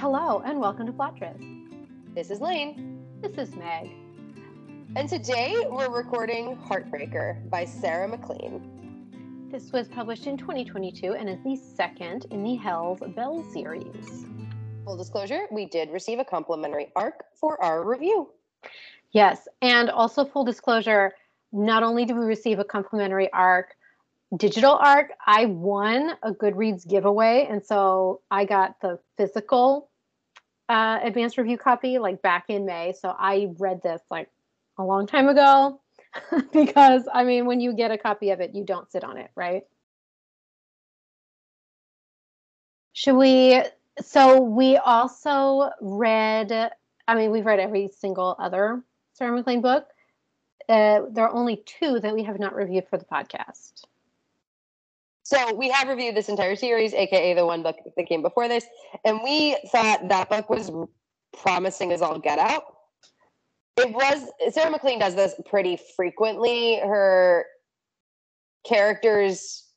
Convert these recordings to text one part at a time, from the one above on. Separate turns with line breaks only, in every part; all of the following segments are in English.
Hello and welcome to Plottress.
This is Lane.
This is Meg.
And today we're recording Heartbreaker by Sarah MacLean.
This was published in 2022 and is the second in the Hell's Bell series.
Full disclosure, we did receive a complimentary arc for our review.
Yes, and also full disclosure, not only did we receive a complimentary arc, digital arc, I won a Goodreads giveaway. And so I got the physical uh, advanced review copy like back in May. So I read this like a long time ago because I mean, when you get a copy of it, you don't sit on it, right? Should we? So we also read, I mean, we've read every single other Sarah MacLean book. Uh, there are only two that we have not reviewed for the podcast.
So we have reviewed this entire series, aka the one book that came before this, and we thought that book was promising as all get out. It was Sarah MacLean does this pretty frequently. Her characters,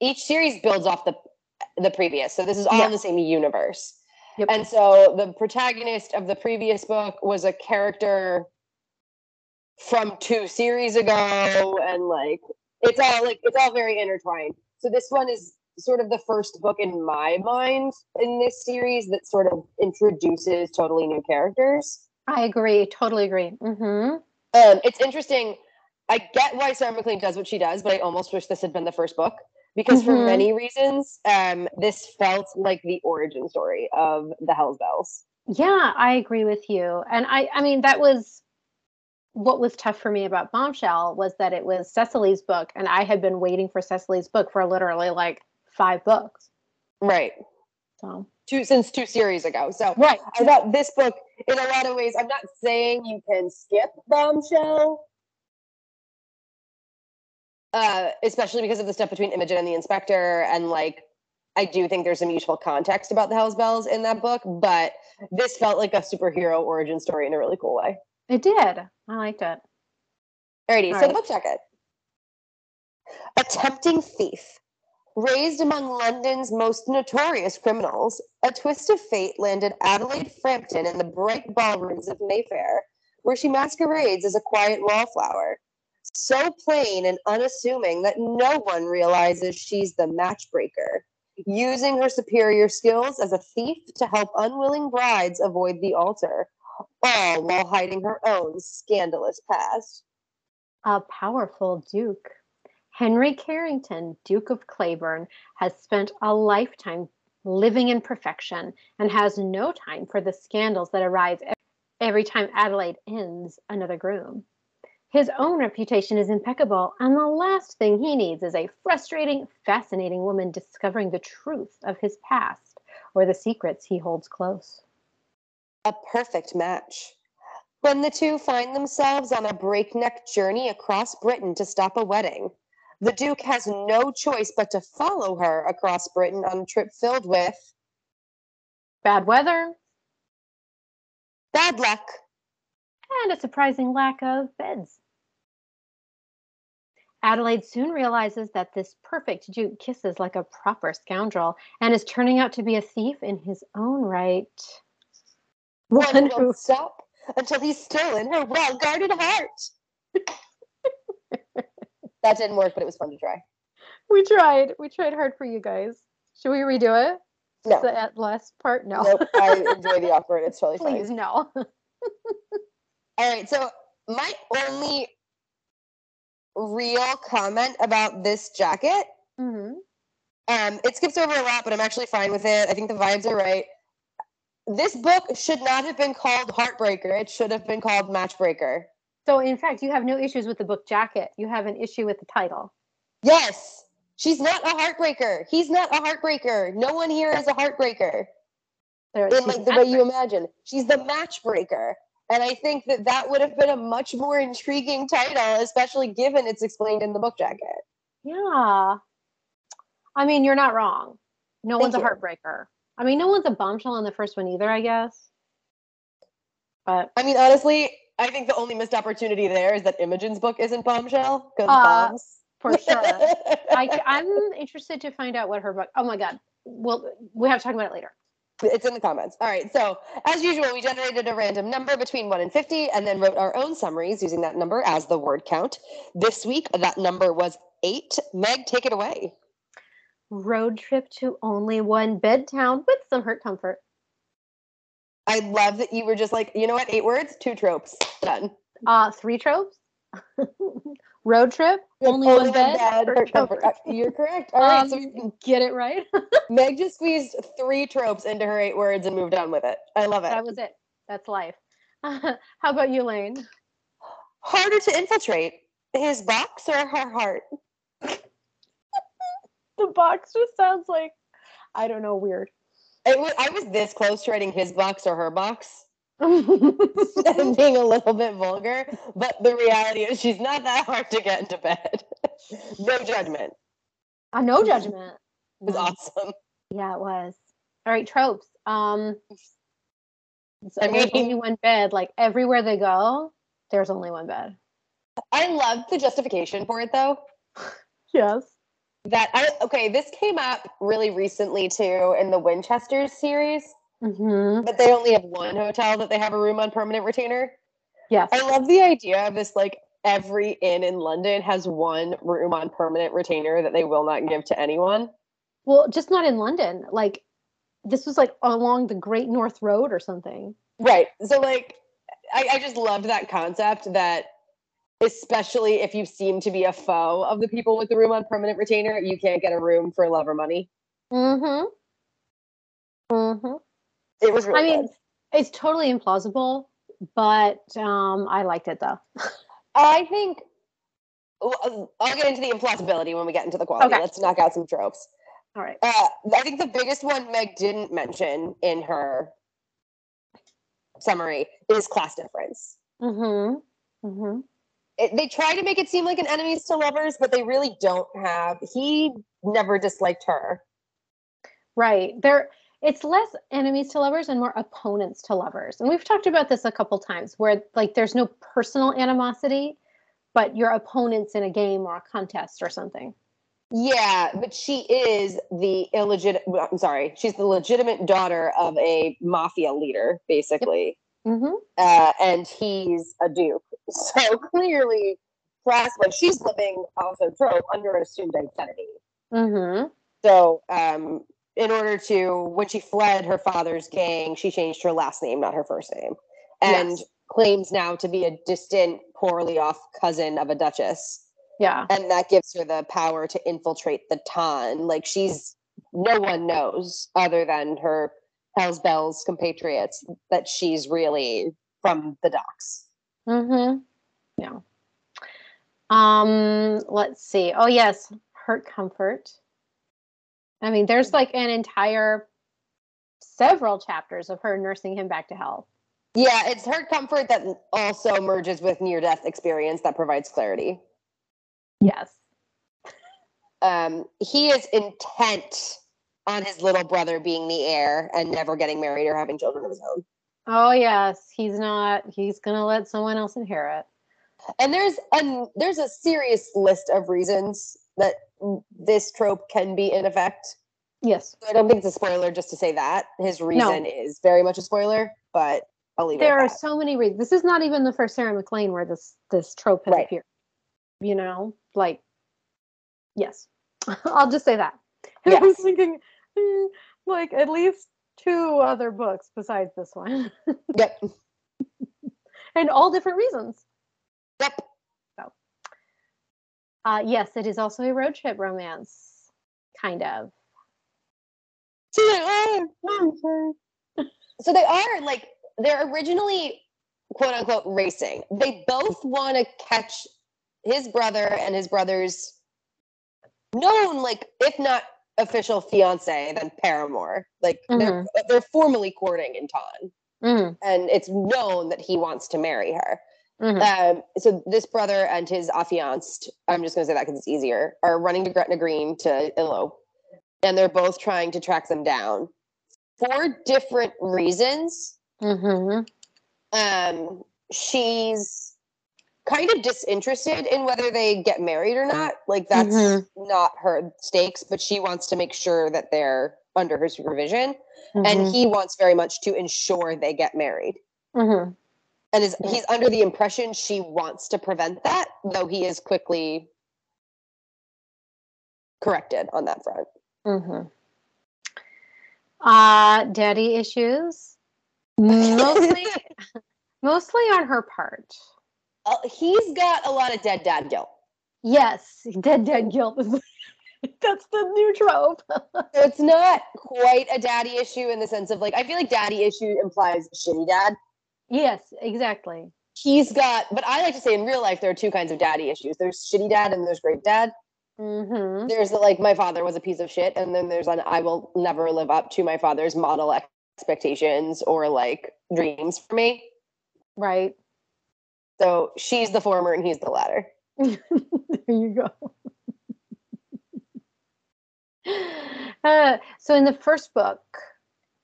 each series builds off the the previous, so this is all yeah. in the same universe. Yep. And so the protagonist of the previous book was a character from two series ago, and like it's all like it's all very intertwined. So this one is sort of the first book in my mind in this series that sort of introduces totally new characters.
I agree. Totally agree. Mm-hmm.
Um, it's interesting. I get why Sarah MacLean does what she does, but I almost wish this had been the first book because mm-hmm. for many reasons, um, this felt like the origin story of the Hell's Belles.
Yeah, I agree with you. And I, I mean, that was what was tough for me about Bombshell was that it was Cecily's book, and I had been waiting for Cecily's book for literally like five books.
Right.
So
two since two series ago. So
right.
I thought this book, in a lot of ways, I'm not saying you can skip Bombshell. Uh, especially because of the stuff between Imogen and the inspector, and like I do think there's some useful context about the Hell's Belles in that book, but this felt like a superhero origin story in a really cool way.
It did. I liked it.
Alrighty, All so right. the book jacket. A tempting thief. Raised among London's most notorious criminals, a twist of fate landed Adelaide Frampton in the bright ballrooms of Mayfair, where she masquerades as a quiet wallflower. So plain and unassuming that no one realizes she's the matchbreaker, using her superior skills as a thief to help unwilling brides avoid the altar all while hiding her own scandalous past.
A powerful duke. Henry Carrington, Duke of Clayborn, has spent a lifetime living in perfection and has no time for the scandals that arise every time Adelaide ends another groom. His own reputation is impeccable, and the last thing he needs is a frustrating, fascinating woman discovering the truth of his past or the secrets he holds close
a perfect match. When the two find themselves on a breakneck journey across Britain to stop a wedding, the Duke has no choice but to follow her across Britain on a trip filled with
bad weather,
bad luck,
and a surprising lack of beds. Adelaide soon realizes that this perfect Duke kisses like a proper scoundrel and is turning out to be a thief in his own right.
One won't stop until he's stolen her well guarded heart. that didn't work, but it was fun to try.
We tried. We tried hard for you guys. Should we redo it?
No.
The at last part? No.
Nope. I enjoy the awkward. It's totally
Please,
fine.
no.
All right. So my only real comment about this jacket.
Mm-hmm.
Um, it skips over a lot, but I'm actually fine with it. I think the vibes are right this book should not have been called Heartbreaker. It should have been called Matchbreaker.
So, in fact, you have no issues with the book jacket. You have an issue with the title.
Yes. She's not a heartbreaker. He's not a heartbreaker. No one here is a heartbreaker. There, in like the way you imagine. She's the matchbreaker. And I think that that would have been a much more intriguing title, especially given it's explained in the book jacket.
Yeah. I mean, you're not wrong. No Thank one's you. a heartbreaker. I mean, no one's a bombshell on the first one either, I guess. But
I mean, honestly, I think the only missed opportunity there is that Imogen's book isn't bombshell because
uh, bombs. For sure. I, I'm interested to find out what her book. Oh my god. Well, we have to talk about it later.
It's in the comments. All right. So, as usual, we generated a random number between 1 and 50 and then wrote our own summaries using that number as the word count. This week, that number was eight. Meg, take it away.
Road trip to only one bed town with some hurt comfort.
I love that you were just like, you know what? Eight words, two tropes. Done.
Uh, three tropes. Road trip, only, only one bed. bed hurt
comfort. Uh, you're correct. All right, um,
so get it right.
Meg just squeezed three tropes into her eight words and moved on with it. I love it.
That was it. That's life. How about you, Lane?
Harder to infiltrate, his box or her heart?
The box just sounds like I don't know, weird.
Was, I was this close to writing his box or her box. and being a little bit vulgar, but the reality is she's not that hard to get into bed. no judgment.
Uh, no judgment.
It was awesome.
Yeah, it was. All right, tropes. Um so I mean, there's only one bed. Like everywhere they go, there's only one bed.
I love the justification for it though.
yes
that I okay, this came up really recently too in the Winchesters series.
Mm-hmm.
But they only have one hotel that they have a room on permanent retainer.
Yes.
I love the idea of this like every inn in London has one room on permanent retainer that they will not give to anyone.
Well, just not in London. Like this was like along the Great North Road or something.
Right. So like I, I just loved that concept that especially if you seem to be a foe of the people with the room on permanent retainer, you can't get a room for love or money.
Mm-hmm. Mm-hmm.
It was really I mean,
it's totally implausible, but um, I liked it though.
I think I'll get into the implausibility when we get into the quality. Okay. Let's knock out some tropes.
All right.
Uh, I think the biggest one Meg didn't mention in her summary is class difference.
Mm-hmm. Mm-hmm
it, they try to make it seem like an enemies to lovers, but they really don't have. He never disliked her.
Right. There it's less enemies to lovers and more opponents to lovers. And we've talked about this a couple times where like there's no personal animosity, but your opponents in a game or a contest or something.
Yeah, but she is the illegitimate I'm sorry, she's the legitimate daughter of a mafia leader, basically.
Yep. Mm-hmm.
Uh, and he's a duke. So clearly, Plasma, she's living also trope under an assumed identity.
Mm-hmm.
So, um, in order to, when she fled her father's gang, she changed her last name, not her first name, and yes. claims now to be a distant, poorly off cousin of a duchess.
Yeah.
And that gives her the power to infiltrate the Ton. Like she's, no one knows other than her Hell's Belles compatriots that she's really from the docks.
Mm-hmm. Yeah. Um, let's see. Oh yes, hurt comfort. I mean, there's like an entire several chapters of her nursing him back to health.
Yeah, it's hurt comfort that also merges with near death experience that provides clarity.
Yes.
Um, he is intent on his little brother being the heir and never getting married or having children of his own.
Oh yes, he's not. He's gonna let someone else inherit.
And there's a there's a serious list of reasons that this trope can be in effect.
Yes.
I don't think it's a spoiler just to say that. His reason no. is very much a spoiler, but I'll leave it.
there
are
that. so many reasons. This is not even the first Sarah MacLean where this this trope has right. appeared. You know, like yes. I'll just say that. Yes. I was thinking like at least two other books besides this one.
yep.
and all different reasons.
Yep.
So, uh, yes, it is also a road trip romance, kind of.
So they are. so they are like they're originally quote unquote racing. They both want to catch his brother and his brother's known, like if not official fiance than paramour. Like mm-hmm. they're they're formally courting in Ton,
mm-hmm.
and it's known that he wants to marry her.
Mm-hmm.
Um, so this brother and his affianced, I'm just going to say that because it's easier, are running to Gretna Green to elope, and they're both trying to track them down for different reasons.
Mm-hmm.
Um, she's kind of disinterested in whether they get married or not. Like that's mm-hmm. not her stakes, but she wants to make sure that they're under her supervision,
Mhm.
and he wants very much to ensure they get married.
Mhm.
And is he's under the impression she wants to prevent that, though he is quickly corrected on that front.
Mhm. Uh, daddy issues, mostly, mostly on her part.
Uh, he's got a lot of dead dad guilt.
Yes, dead dad guilt is that's the new trope.
So it's not quite a daddy issue in the sense of like I feel like daddy issue implies shitty dad.
yes, exactly.
He's got, but I like to say in real life there are two kinds of daddy issues. There's shitty dad and there's great dad.
Mm-hmm.
There's like my father was a piece of shit, and then there's an I will never live up to my father's model expectations or like dreams for me.
Right.
So she's the former and he's the latter.
there you go. Uh, so in the first book,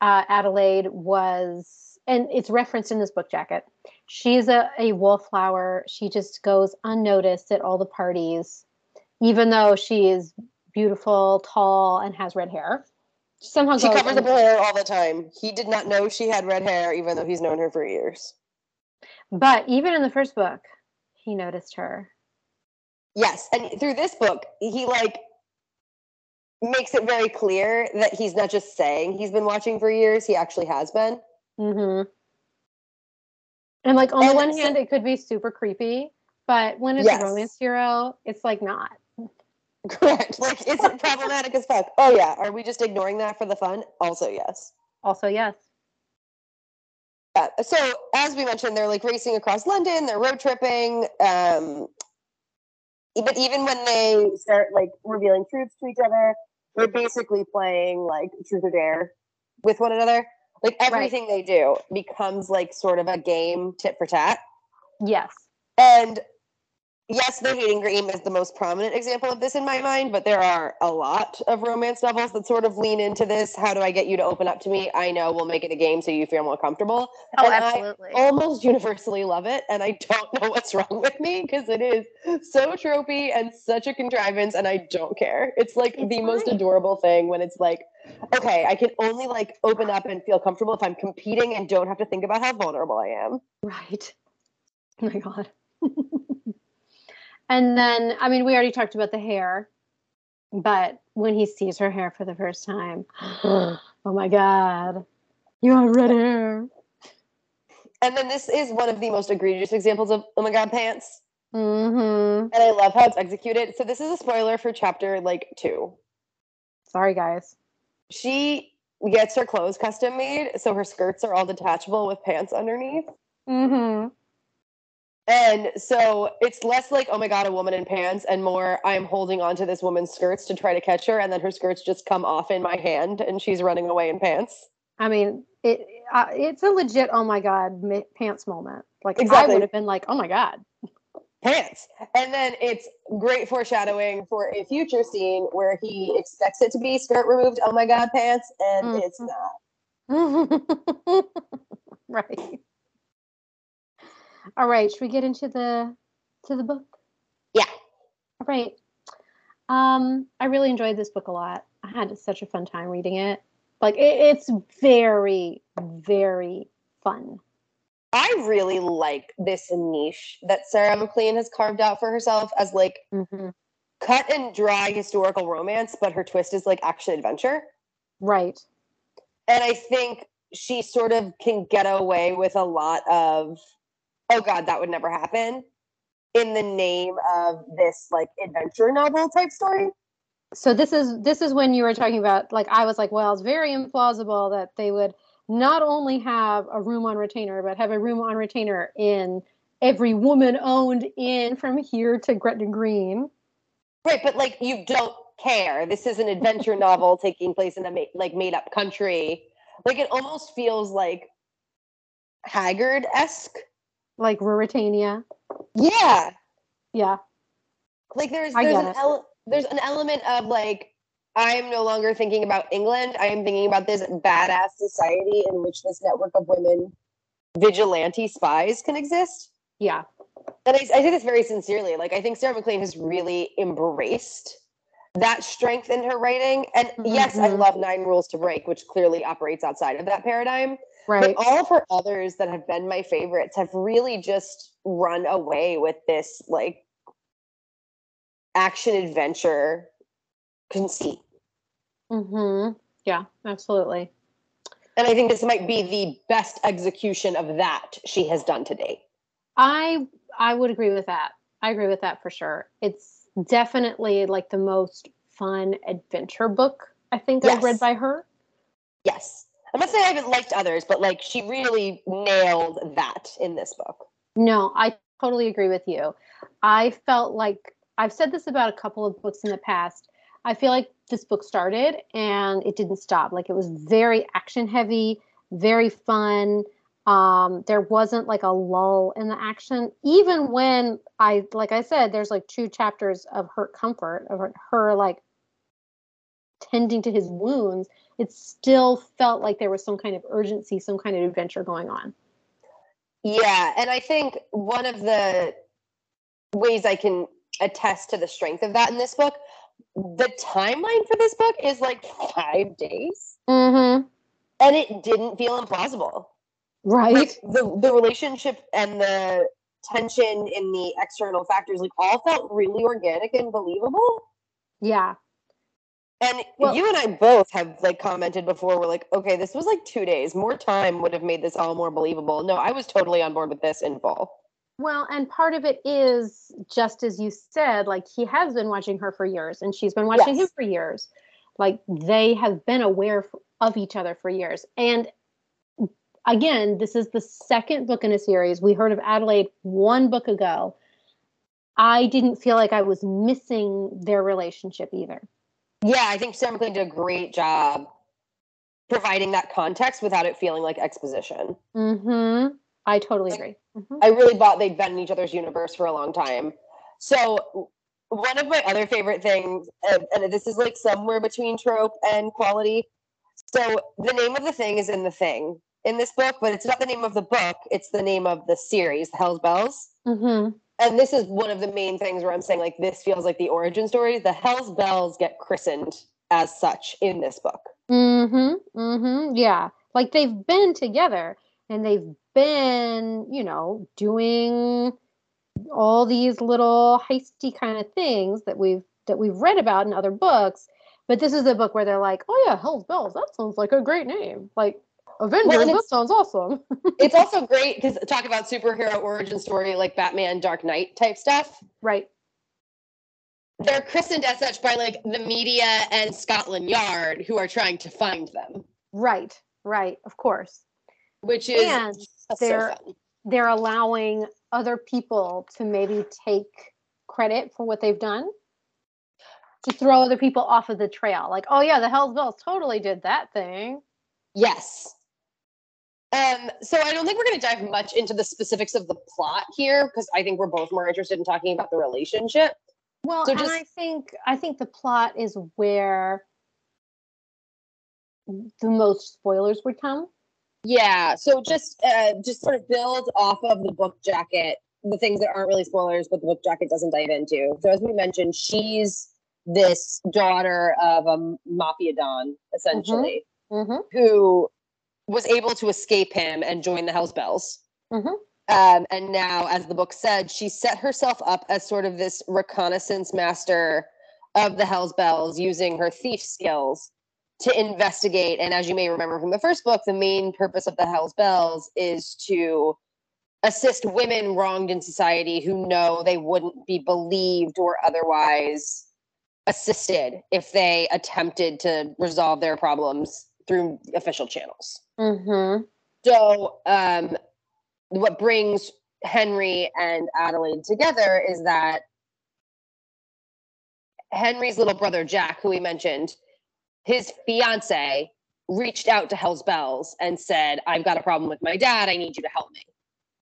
uh, Adelaide was, and it's referenced in this book jacket. She's a, a wallflower. She just goes unnoticed at all the parties, even though she is beautiful, tall, and has red hair. Somehow
She covers up her hair all the time. He did not know she had red hair, even though he's known her for years.
But even in the first book, he noticed her.
Yes, and through this book, he like makes it very clear that he's not just saying he's been watching for years; he actually has been.
Mm-hmm. And like on the one hand, it could be super creepy, but when it's
Yes.
a romance hero, it's like not.
Correct. Like it's problematic as fuck. Oh yeah, are we just ignoring that for the fun? Also yes.
Also, yes.
Yeah. So as we mentioned, they're like racing across London. They're road tripping. Um, but even when they start like revealing truths to each other, they're basically playing like truth or dare with one another. Like everything they do becomes like sort of a game, tit for tat.
Yes.
And yes, The Hating Game is the most prominent example of this in my mind, but there are a lot of romance novels that sort of lean into this. How do I get you to open up to me? I know we'll make it a game so you feel more comfortable.
Oh,
And I
absolutely.
almost universally love it, and I don't know what's wrong with me because it is so tropey and such a contrivance, and I don't care. It's like
It's
the most adorable thing when it's like, okay, I can only like open up and feel comfortable if I'm competing and don't have to think about how vulnerable I am.
Right. Oh my god. and then, I mean, we already talked about the hair, but when he sees her hair for the first time, oh my god, you have red hair.
And then this is one of the most egregious examples of oh my god pants.
Mm-hmm.
And I love how it's executed. So this is a spoiler for chapter like two.
Sorry, guys.
She gets her clothes custom made, so her skirts are all detachable with pants underneath.
Mm-hmm.
And so it's less like, oh my God, a woman in pants, and more, I'm holding onto this woman's skirts to try to catch her, and then her skirts just come off in my hand, and she's running away in pants.
I mean, it uh, it's a legit oh my god ma- pants moment. Like I would have been like, oh my god.
Pants. And then it's great foreshadowing for a future scene where he expects it to be skirt removed, oh my God, pants, and
Mhm.
it's not.
right. All right. Should we get into the to the book?
Yeah.
All right. Um, I really enjoyed this book a lot. I had such a fun time reading it. Like it, it's very, very fun.
I really like this niche that Sarah MacLean has carved out for herself as like
Mm-hmm.
cut and dry historical romance, but her twist is like action adventure.
Right.
And I think she sort of can get away with a lot of, oh God, that would never happen in the name of this like adventure novel type story.
So this is this is when you were talking about like I was like, well, it's very implausible that they would not only have a room on retainer, but have a room on retainer in every woman owned inn from here to Gretna Green.
Right, but like you don't care. This is an adventure novel taking place in a ma- like made up country. Like it almost feels like Haggard esque.
Like Ruritania.
Yeah,
Yeah.
like there's there's an ele- there's an element of like I am no longer thinking about England. I am thinking about this badass society in which this network of women vigilante spies can exist.
Yeah.
And I, I say this very sincerely. Like I think Sarah MacLean has really embraced that strength in her writing. And mm-hmm. yes, I mm-hmm. love Nine Rules to Break, which clearly operates outside of that paradigm. Right. But all of her others that have been my favorites have really just run away with this like action adventure conceit.
Mm-hmm. Yeah, absolutely.
And I think this might be the best execution of that she has done to date.
I I would agree with that. I agree with that for sure. It's definitely like the most fun adventure book I think yes. I've read by her.
Yes. I'm not saying I haven't liked others, but like she really nailed that in this book.
No, I totally agree with you. I felt like I've said this about a couple of books in the past. I feel like this book started and it didn't stop. Like it was very action heavy, very fun. Um, there wasn't like a lull in the action, even when I, like I said, there's like two chapters of her comfort, of her, her like tending to his wounds. It still felt like there was some kind of urgency, some kind of adventure going on.
Yeah, and I think one of the ways I can attest to the strength of that in this book the timeline for this book is like five days.
Mm-hmm.
And it didn't feel implausible.
Right.
Like the, the relationship and the tension in the external factors, like all felt really organic and believable.
Yeah.
And well, you and I both have like commented before, we're like, okay, this was like two days. More time would have made this all more believable. No, I was totally on board with this in full.
Well, and part of it is just as you said, like he has been watching her for years and she's been watching yes. him for years. Like they have been aware of each other for years. And again, this is the second book in a series. We heard of Adelaide one book ago. I didn't feel like I was missing their relationship either.
Yeah, I think Sarah MacLean did a great job providing that context without it feeling like exposition.
Mm-hmm. I totally agree.
Mm-hmm. I really thought they'd been in each other's universe for a long time. So one of my other favorite things, and this is like somewhere between trope and quality. So the name of the thing is in the thing in this book, but it's not the name of the book. It's the name of the series, Hell's Belles.
Mm-hmm.
And this is one of the main things where I'm saying like this feels like the origin story. The Hell's Belles get christened as such in this book.
Mm-hmm. Mm-hmm. Yeah. Like they've been together and they've been, you know, doing all these little heisty kind of things that we've that we've read about in other books. But this is a book where they're like, "Oh yeah, Hell's Belles. That sounds like a great name. Like Avengers. Well, that sounds awesome."
it's also great because talk about superhero origin story like Batman, Dark Knight type stuff.
Right.
They're christened as such by like the media and Scotland Yard, who are trying to find them.
Right. Right. Of course
which is and
they're so they're allowing other people to maybe take credit for what they've done to throw other people off of the trail like oh yeah the hell's bells totally did that thing
yes um, so I don't think we're going to dive much into the specifics of the plot here because I think we're both more interested in talking about the relationship.
Well, so just, and I think I think the plot is where the most spoilers would come.
Yeah. So just uh, just sort of build off of the book jacket, the things that aren't really spoilers, but the book jacket doesn't dive into. So as we mentioned, she's this daughter of a mafia don, essentially,
mm-hmm. Mm-hmm.
who was able to escape him and join the Hell's Belles.
Mm-hmm.
Um, and now, as the book said, she set herself up as sort of this reconnaissance master of the Hell's Belles using her thief skills to investigate. And as you may remember from the first book, the main purpose of the Hell's Belles is to assist women wronged in society who know they wouldn't be believed or otherwise assisted if they attempted to resolve their problems through official channels.
Mm-hmm.
So, um, what brings Henry and Adelaide together is that Henry's little brother, Jack, who we mentioned, his fiance reached out to Hell's Belles and said, I've got a problem with my dad. I need you to help me.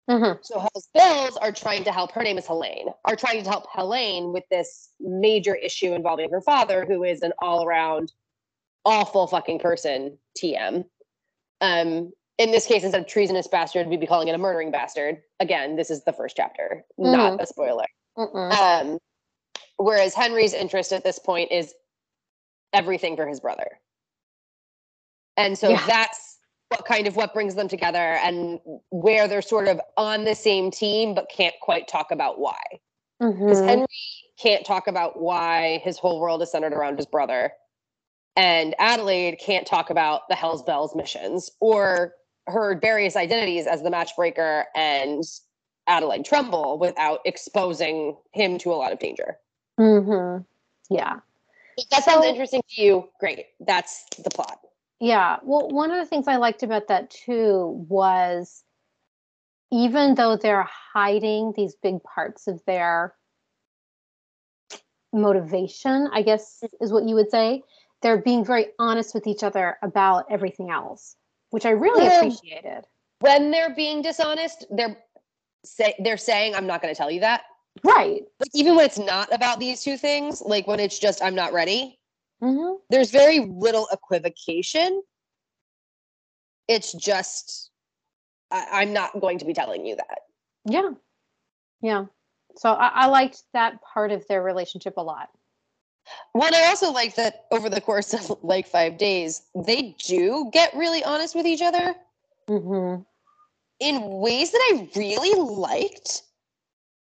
Mm-hmm.
So Hell's Belles are trying to help. Her name is Helene. Are trying to help Helene with this major issue involving her father, who is an all-around awful fucking person. TM. Um, in this case, instead of treasonous bastard, we'd be calling it a murdering bastard. Again, this is the first chapter, mm-hmm. not a spoiler. Um, whereas Henry's interest at this point is everything for his brother. And so yeah. that's what kind of what brings them together and where they're sort of on the same team but can't quite talk about why. Because mm-hmm. Henry can't talk about why his whole world is centered around his brother. And Adelaide can't talk about the Hell's Belles missions or her various identities as the matchbreaker and Adelaide Trumbull without exposing him to a lot of danger.
Mm-hmm. Yeah.
If that sounds interesting to you, great. That's the plot.
Yeah. Well, one of the things I liked about that too was even though they're hiding these big parts of their motivation, I guess is what you would say, they're being very honest with each other about everything else, which I really appreciated.
When they're being dishonest, they're say they're saying I'm not going to tell you that.
Right.
But even when it's not about these two things, like when it's just I'm not ready,
Mm-hmm.
There's very little equivocation. It's just, I, I'm not going to be telling you that.
Yeah. Yeah. So I, I liked that part of their relationship a lot.
Well, I also like that over the course of like five days, they do get really honest with each other
mm-hmm.
in ways that I really liked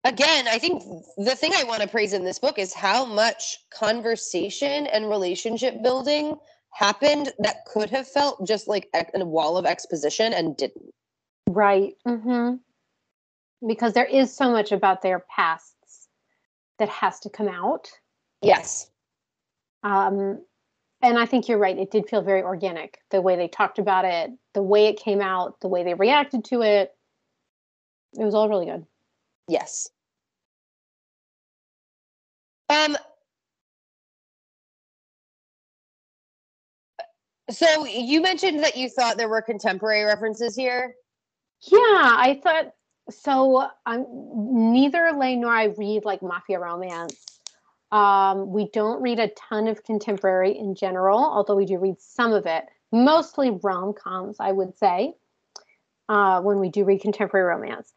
again, I think the thing I want to praise in this book is how much conversation and relationship building happened that could have felt just like a wall of exposition and didn't.
Right. Mm-hmm. Because there is so much about their pasts that has to come out.
Yes.
Um, and I think you're right. It did feel very organic. The way they talked about it, the way it came out, the way they reacted to it. It was all really good.
Yes. Um So you mentioned that you thought there were contemporary references here.
Yeah, I thought so. I'm neither Lane nor I read like mafia romance. Um, we don't read a ton of contemporary in general, although we do read some of it. Mostly rom coms, I would say. Uh, when we do read contemporary romance,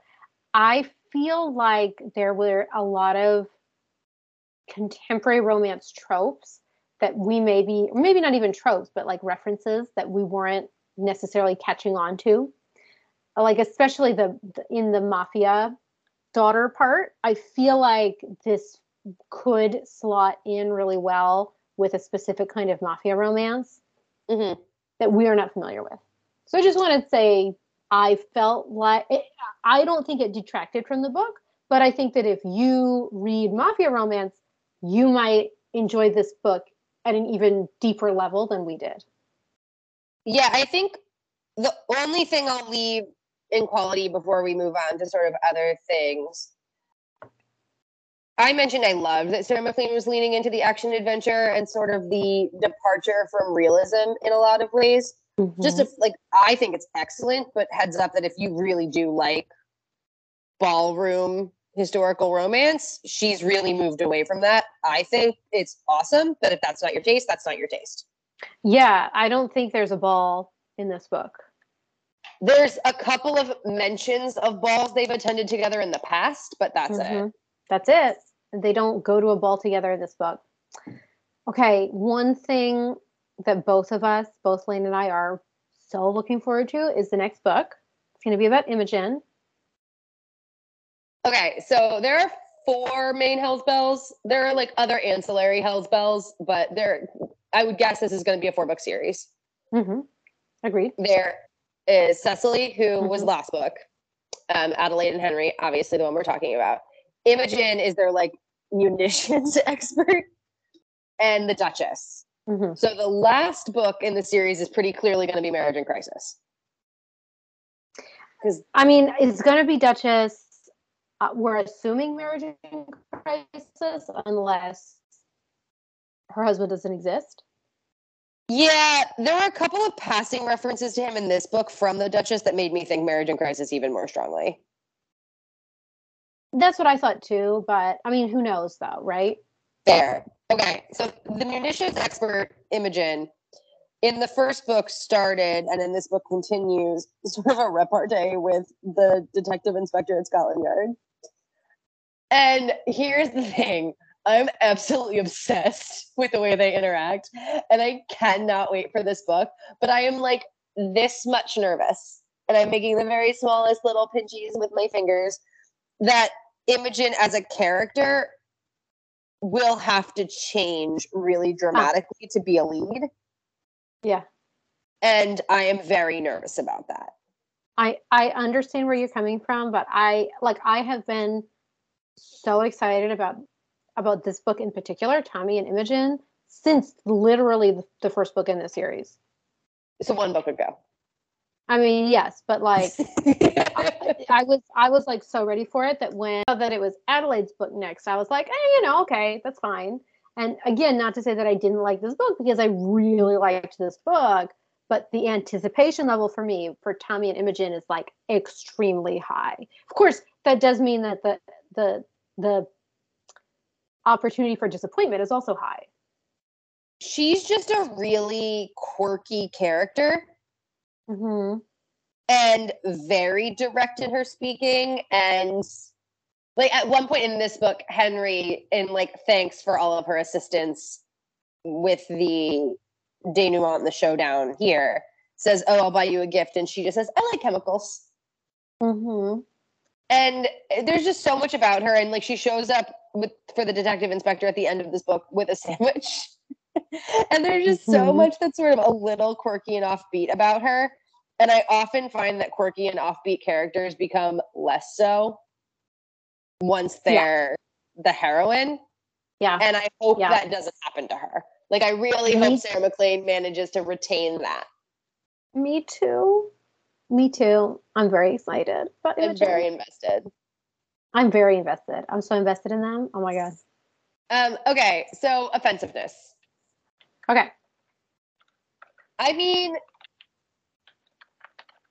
I feel like there were a lot of contemporary romance tropes that we maybe maybe not even tropes but like references that we weren't necessarily catching on to like especially the, the in the mafia daughter part i feel like this could slot in really well with a specific kind of mafia romance
mm-hmm.
that we are not familiar with so i just want to say I felt like it, I don't think it detracted from the book, but I think that if you read mafia romance, you might enjoy this book at an even deeper level than we did.
Yeah, I think the only thing I'll leave in quality before we move on to sort of other things. I mentioned I loved that Sarah MacLean was leaning into the action adventure and sort of the departure from realism in a lot of ways. Mm-hmm. Just like I think it's excellent, but heads up that if you really do like ballroom historical romance, she's really moved away from that. I think it's awesome, but if that's not your taste, that's not your taste.
Yeah, I don't think there's a ball in this book.
There's a couple of mentions of balls they've attended together in the past, but that's mm-hmm. it.
That's it. They don't go to a ball together in this book. Okay, one thing that both of us, both Lane and I, are so looking forward to is the next book. It's going to be about Imogen.
Okay, so there are four main Hell's Belles. There are like other ancillary Hell's Belles, but there, I would guess this is going to be a four book series.
Mm-hmm. Agreed.
There is Cecily, who mm-hmm. was last book. Um, Adelaide and Henry, obviously the one we're talking about. Imogen is their like munitions expert, and the Duchess.
Mm-hmm.
So the last book in the series is pretty clearly going to be Marriage in Crisis.
Because I mean, it's going to be Duchess. Uh, we're assuming Marriage in Crisis, unless her husband doesn't exist.
Yeah, there were a couple of passing references to him in this book from the Duchess that made me think Marriage in Crisis even more strongly.
That's what I thought too, but I mean, who knows though, right?
Fair. Okay, so the munitions expert Imogen in the first book started, and in this book continues, sort of a repartee with the detective inspector at Scotland Yard. And here's the thing I'm absolutely obsessed with the way they interact, and I cannot wait for this book. But I am like this much nervous, and I'm making the very smallest little pinchies with my fingers that Imogen as a character will have to change really dramatically to be a lead.
Yeah.
And I am very nervous about that.
I I understand where you're coming from, but I like I have been so excited about about this book in particular, Tommy and Imogen, since literally the, the first book in the series.
So one book ago.
I mean, yes, but like I, I, was I was like so ready for it that when that it was Adelaide's book next, I was like, hey, you know, okay, that's fine. And again, not to say that I didn't like this book because I really liked this book, but the anticipation level for me for Tommy and Imogen is like extremely high. Of course, that does mean that the the the opportunity for disappointment is also high.
She's just a really quirky character
Mm-hmm.
And very direct in her speaking. And like at one point in this book, Henry, in like thanks for all of her assistance with the denouement, the showdown here, says, Oh, I'll buy you a gift. And she just says, I like chemicals.
Mm-hmm.
And there's just so much about her. And like she shows up with for the detective inspector at the end of this book with a sandwich. and there's just so mm-hmm. much that's sort of a little quirky and offbeat about her. And I often find that quirky and offbeat characters become less so once they're yeah. the heroine.
Yeah.
And I hope yeah. that doesn't happen to her. Like I really Me hope Sarah MacLean manages to retain that.
Me too. Me too. I'm very excited. But
I'm very invested.
I'm very invested. I'm so invested in them. Oh my god.
Um, okay, so offensiveness.
Okay.
I mean,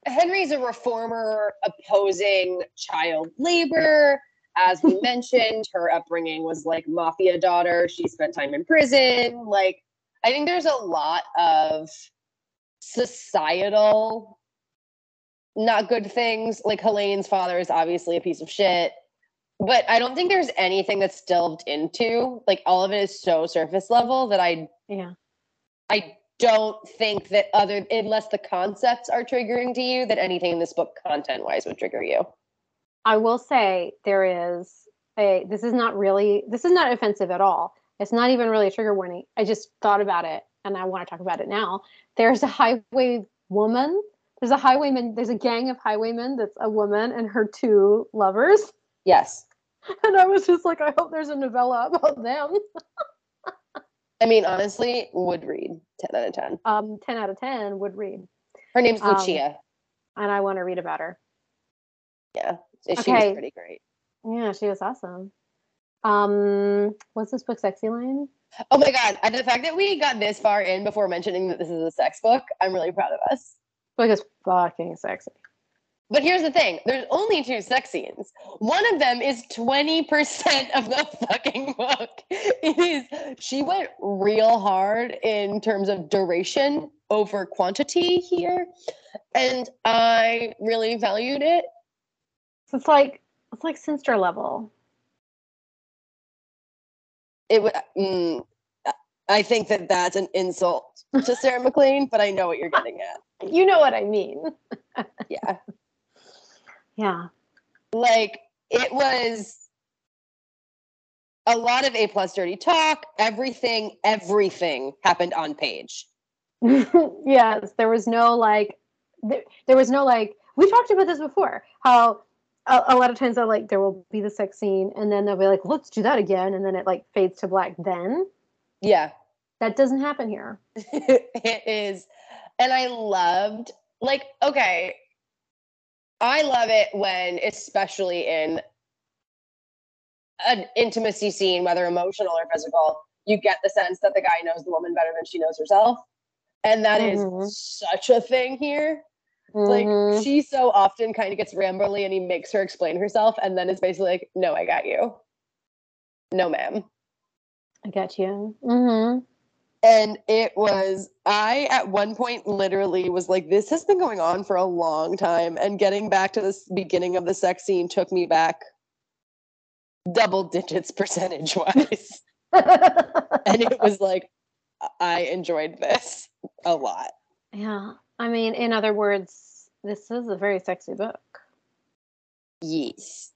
Henry's a reformer opposing child labor. As we mentioned, her upbringing was like mafia daughter. She spent time in prison. Like, I think there's a lot of societal not good things. Like Helene's father is obviously a piece of shit. But I don't think there's anything that's delved into. Like all of it is so surface level that I
yeah.
I don't think that other unless the concepts are triggering to you that anything in this book content wise would trigger you.
I will say there is a this is not really this is not offensive at all. It's not even really a trigger warning. I just thought about it and i want to talk about it now. There's a highway woman there's a highwayman there's a gang of highwaymen that's a woman and her two lovers.
Yes.
And i was just like i hope there's a novella about them
I mean, honestly, would read 10 out of 10.
Um, 10 out of 10 would read.
Her name's um, Lucia.
And I want to read about her.
Yeah. She okay. was pretty great.
Yeah, she was awesome. Um, what's this book, Sexy Line?
Oh my god! And the fact that we got this far in before mentioning that this is a sex book, I'm really proud of us.
Book is fucking sexy.
But here's the thing there's only two sex scenes. One of them is 20% of the fucking book. It is, she went real hard in terms of duration over quantity here. And I really valued it.
So it's like, it's like Sinster level.
It would, mm, I think that that's an insult to Sarah MacLean, but I know what you're getting at.
You know what I mean.
yeah.
Yeah.
Like it was a lot of A plus dirty talk. Everything, everything happened on page.
yes, there was no like, there, there, was no like. We talked about this before. How a, a lot of times, I like there will be the sex scene, and then they'll be like, "Let's do that again," and then it like fades to black. Then,
yeah,
that doesn't happen here.
it is, and I loved like okay I love it when, especially in an intimacy scene, whether emotional or physical, you get the sense that the guy knows the woman better than she knows herself. And that mm-hmm. is such a thing here. Mm-hmm. Like she so often kind of gets rambly and he makes her explain herself and then it's basically like, no, I got you. No, ma'am.
I got you. Mm-hmm
and it was i at one point literally was like this has been going on for a long time and getting back to this beginning of the sex scene took me back double digits percentage wise. and it was like, I enjoyed this a lot.
Yeah. I mean, in other words, this is a very sexy book.
Yes.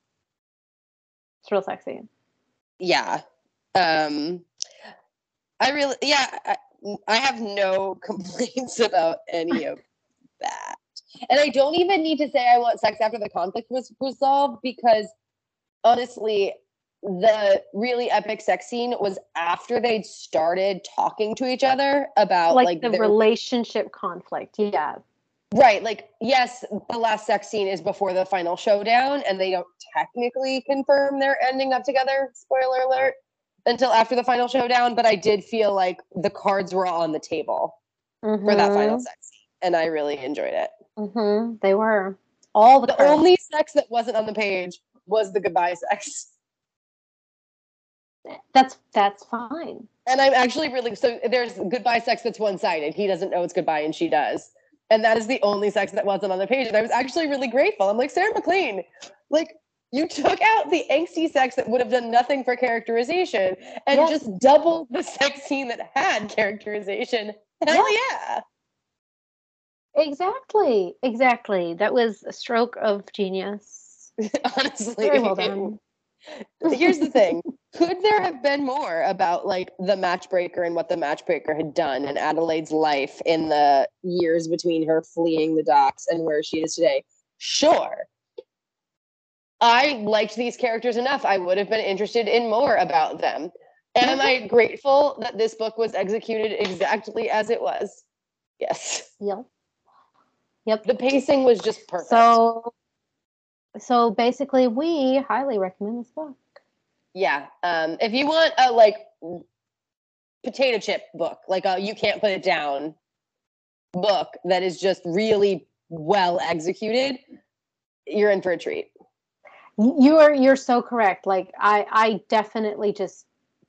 It's real sexy.
Yeah. Um I really yeah, I, I have no complaints about any of that. And I don't even need to say I want sex after the conflict was resolved because honestly, the really epic sex scene was after they'd started talking to each other about
like,
like,
the
their-
relationship conflict. Yeah.
right like yes the last sex scene is before the final showdown and they don't technically confirm they're ending up together spoiler alert until after the final showdown but i did feel like the cards were on the table for that final sex scene and i really enjoyed it
hmm They were all the,
the only sex that wasn't on the page was the goodbye sex
That's that's fine.
And I'm actually really so there's goodbye sex that's one sided. He doesn't know it's goodbye and she does. And that is the only sex that wasn't on the page. And I was actually really grateful. I'm like, Sarah MacLean, like you took out the angsty sex that would have done nothing for characterization and
Yes.
just doubled the sex scene that had characterization. Hell yeah.
Exactly. Exactly. That was a stroke of genius.
Honestly.
Very well done.
Here's the thing. Could there have been more about like the matchbreaker and what the matchbreaker had done in Adelaide's life in the years between her fleeing the docks and where she is today? Sure. I liked these characters enough. I would have been interested in more about them. Am I grateful that this book was executed exactly as it was? Yes.
Yep. Yep.
The pacing was just perfect.
So so basically we highly recommend this book.
Yeah. Um, if you want a like potato chip book, like a you can't put it down book that is just really well executed, you're in for a treat.
You are you're so correct. Like I I definitely just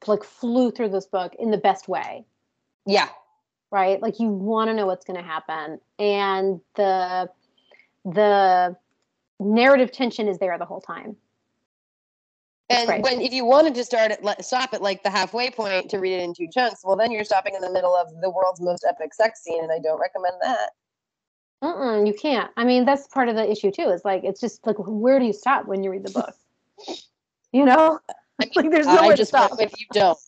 like flew through this book in the best way.
Yeah.
right? Like you want to know what's going to happen, and the the narrative tension is there the whole time. It's
And
great.
when if you wanted to start at stop at like the halfway point to read it in two chunks, well then you're stopping in the middle of the world's most epic sex scene, and I don't recommend that.
Mm-mm, you can't. I mean, that's part of the issue too. Is like it's just like where do you stop when you read the book? You know, like there's nowhere
I
to stop.
if you don't.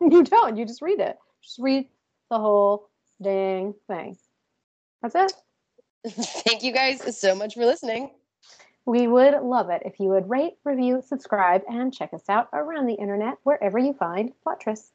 You don't. You just read it. Just read the whole dang thing. That's it.
Thank you guys so much for listening.
We would love it if you would rate, review, subscribe, and check us out around the internet wherever you find Plottress.